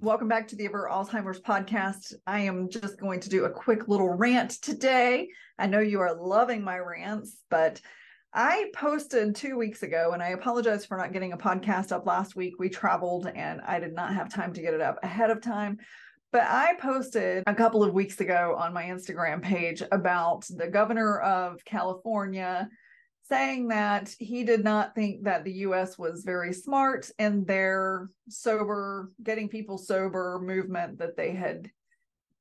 Welcome back to the Avert Alzheimer's podcast. I am just going to do a quick little rant today. I know you are loving my rants, but I posted two weeks ago, and I apologize for not getting a podcast up last week. We traveled and I did not have time to get it up ahead of time. But I posted a couple of weeks ago on my Instagram page about the governor of California saying that he did not think that the US was very smart in their sober, getting people sober movement that they had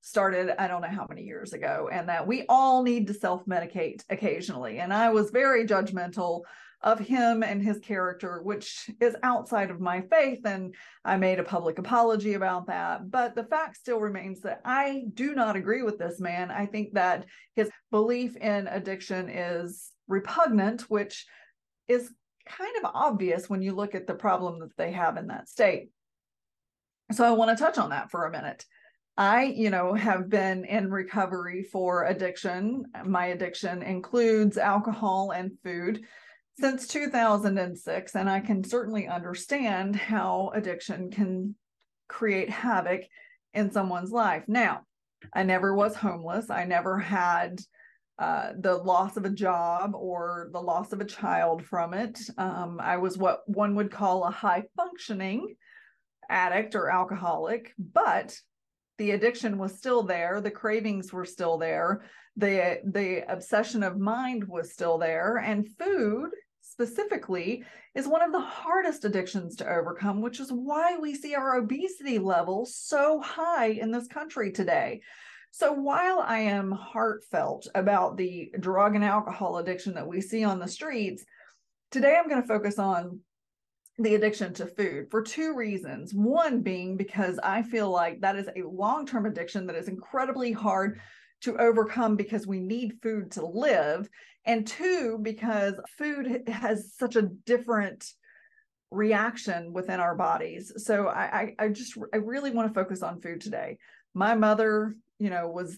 started i don't know how many years ago and that we all need to self-medicate occasionally. And i was very judgmental of him and his character which is outside of my faith and i made a public apology about that. But the fact still remains that i do not agree with this man. I think that his belief in addiction is repugnant which is kind of obvious when you look at the problem that they have in that state so i want to touch on that for a minute I, you know, have been in recovery for addiction. My addiction includes alcohol and food since 2006. And I can certainly understand how addiction can create havoc in someone's life. Now, I never was homeless. I never had uh, the loss of a job or the loss of a child from it. Um, I was what one would call a high functioning addict or alcoholic, but the addiction was still there the cravings were still there the the obsession of mind was still there and food specifically is one of the hardest addictions to overcome which is why we see our obesity levels so high in this country today so while i am heartfelt about the drug and alcohol addiction that we see on the streets today i'm going to focus on the addiction to food for two reasons. One being because I feel like that is a long term addiction that is incredibly hard to overcome because we need food to live. And two, because food has such a different reaction within our bodies. So I, I, I just, I really want to focus on food today. My mother, you know, was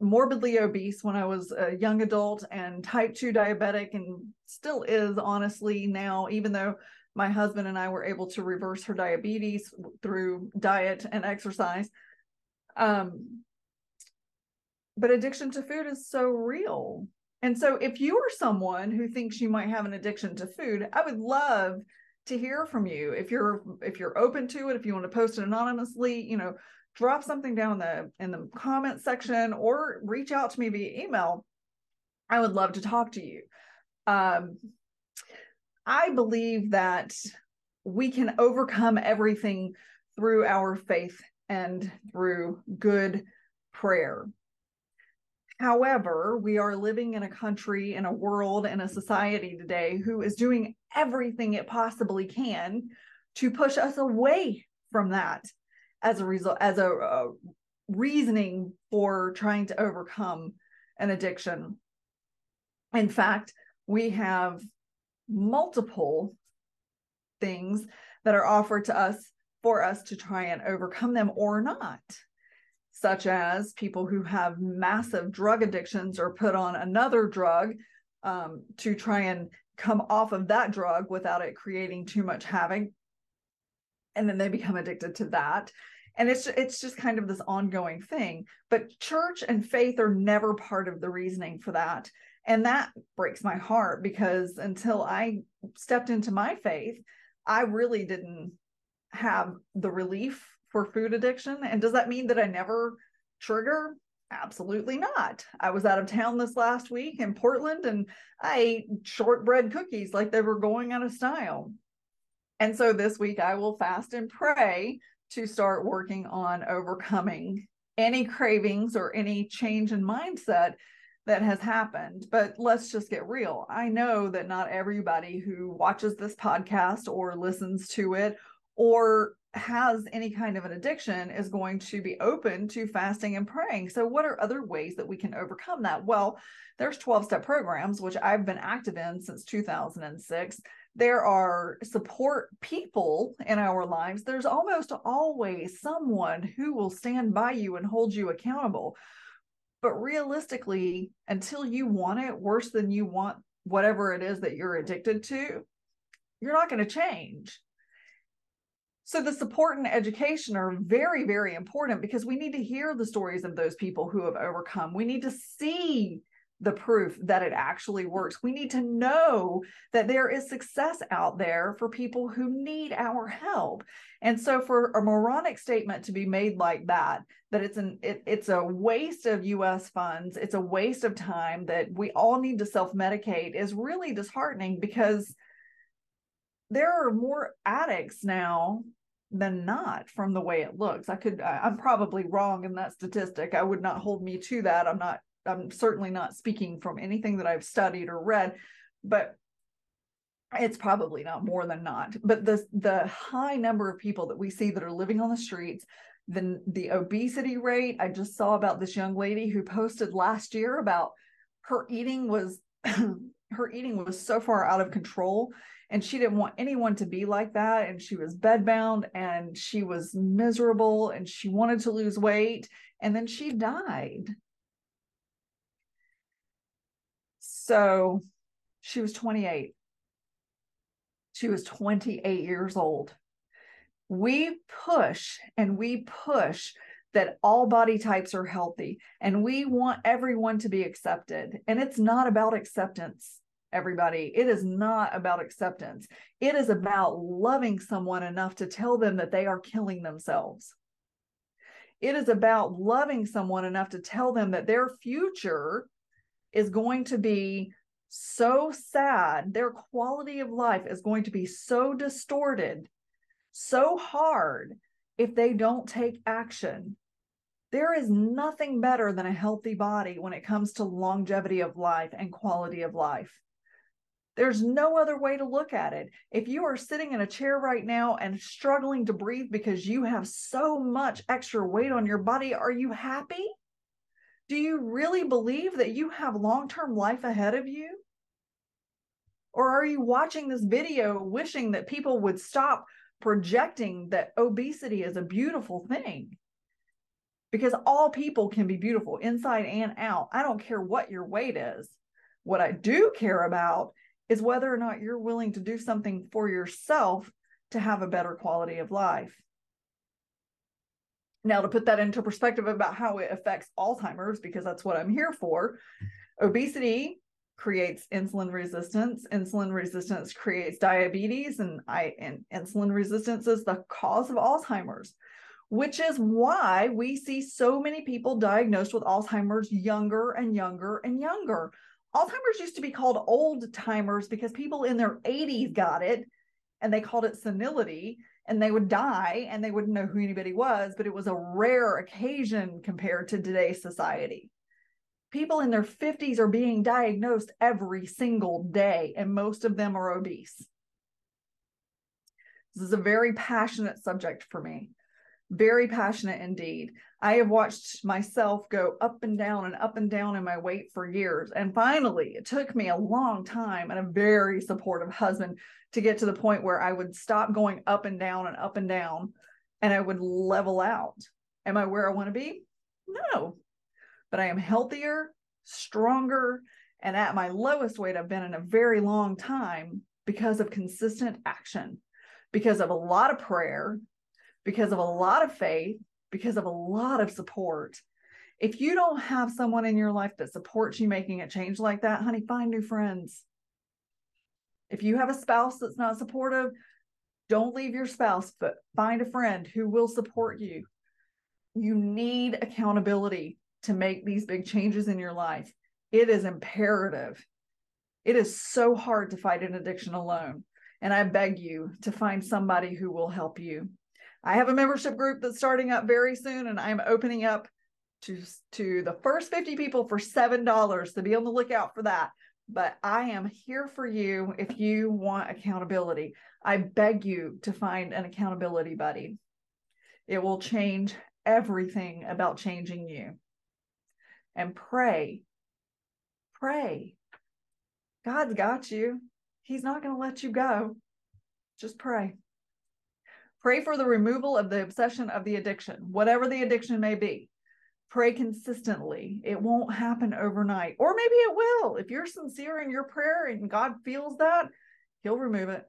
morbidly obese when I was a young adult and type 2 diabetic and still is honestly now, even though my husband and I were able to reverse her diabetes through diet and exercise. Um, but addiction to food is so real. And so if you are someone who thinks you might have an addiction to food, I would love to hear from you. If you're if you're open to it, if you want to post it anonymously, you know, drop something down in the in the comment section or reach out to me via email. I would love to talk to you. Um, I believe that we can overcome everything through our faith and through good prayer. However, we are living in a country, in a world, in a society today who is doing everything it possibly can to push us away from that as a result, as a, a reasoning for trying to overcome an addiction. In fact, we have multiple things that are offered to us for us to try and overcome them or not such as people who have massive drug addictions or put on another drug um, to try and come off of that drug without it creating too much havoc. And then they become addicted to that. And it's it's just kind of this ongoing thing. But church and faith are never part of the reasoning for that. And that breaks my heart because until I stepped into my faith, I really didn't have the relief for food addiction. And does that mean that I never trigger? Absolutely not. I was out of town this last week in Portland and I ate shortbread cookies like they were going out of style. And so this week I will fast and pray to start working on overcoming any cravings or any change in mindset that has happened. But let's just get real. I know that not everybody who watches this podcast or listens to it or has any kind of an addiction is going to be open to fasting and praying. So, what are other ways that we can overcome that? Well, there's 12 step programs, which I've been active in since 2006. There are support people in our lives. There's almost always someone who will stand by you and hold you accountable. But realistically, until you want it worse than you want whatever it is that you're addicted to, you're not going to change. So the support and education are very, very important because we need to hear the stories of those people who have overcome. We need to see the proof that it actually works. We need to know that there is success out there for people who need our help. And so for a moronic statement to be made like that, that it's an it, it's a waste of US funds, it's a waste of time that we all need to self-medicate is really disheartening because there are more addicts now than not from the way it looks. I could I'm probably wrong in that statistic. I would not hold me to that. I'm not I'm certainly not speaking from anything that I've studied or read, but it's probably not more than not. But the the high number of people that we see that are living on the streets, the the obesity rate. I just saw about this young lady who posted last year about her eating was her eating was so far out of control and she didn't want anyone to be like that and she was bedbound and she was miserable and she wanted to lose weight and then she died So she was 28. She was 28 years old. We push and we push that all body types are healthy and we want everyone to be accepted. And it's not about acceptance, everybody. It is not about acceptance. It is about loving someone enough to tell them that they are killing themselves. It is about loving someone enough to tell them that their future is going to be so sad. Their quality of life is going to be so distorted, so hard if they don't take action. There is nothing better than a healthy body when it comes to longevity of life and quality of life. There's no other way to look at it. If you are sitting in a chair right now and struggling to breathe because you have so much extra weight on your body, are you happy? Do you really believe that you have long term life ahead of you? Or are you watching this video wishing that people would stop projecting that obesity is a beautiful thing? Because all people can be beautiful inside and out. I don't care what your weight is. What I do care about is whether or not you're willing to do something for yourself to have a better quality of life. Now, to put that into perspective about how it affects Alzheimer's, because that's what I'm here for, obesity creates insulin resistance. Insulin resistance creates diabetes, and I and insulin resistance is the cause of Alzheimer's, which is why we see so many people diagnosed with Alzheimer's younger and younger and younger. Alzheimer's used to be called old timers because people in their 80s got it and they called it senility and they would die and they wouldn't know who anybody was, but it was a rare occasion compared to today's society. People in their 50s are being diagnosed every single day, and most of them are obese. This is a very passionate subject for me. Very passionate indeed. I have watched myself go up and down and up and down in my weight for years. And finally, it took me a long time and a very supportive husband to get to the point where I would stop going up and down and up and down and I would level out. Am I where I want to be? No, but I am healthier, stronger, and at my lowest weight I've been in a very long time because of consistent action, because of a lot of prayer, because of a lot of faith, because of a lot of support. If you don't have someone in your life that supports you making a change like that, honey, find new friends. If you have a spouse that's not supportive, don't leave your spouse, but find a friend who will support you. You need accountability to make these big changes in your life. It is imperative. It is so hard to fight an addiction alone. And I beg you to find somebody who will help you. I have a membership group that's starting up very soon, and I'm opening up to, to the first 50 people for $7. So be on the lookout for that but I am here for you if you want accountability. I beg you to find an accountability buddy. It will change everything about changing you. And pray, pray. God's got you. He's not going to let you go. Just pray. Pray for the removal of the obsession of the addiction, whatever the addiction may be pray consistently. It won't happen overnight, or maybe it will. If you're sincere in your prayer and God feels that, He'll remove it.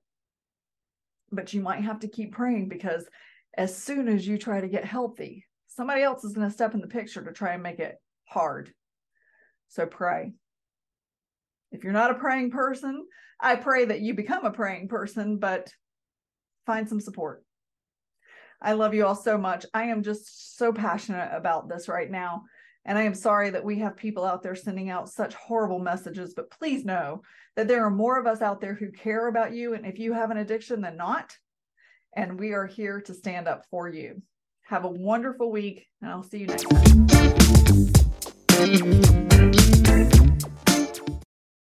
but you might have to keep praying because as soon as you try to get healthy, somebody else is going to step in the picture to try and make it hard. So pray. If you're not a praying person, I pray that you become a praying person, but find some support. I love you all so much. I am just so passionate about this right now. And I am sorry that we have people out there sending out such horrible messages, but please know that there are more of us out there who care about you. And if you have an addiction than not, and we are here to stand up for you. Have a wonderful week, and I'll see you next time.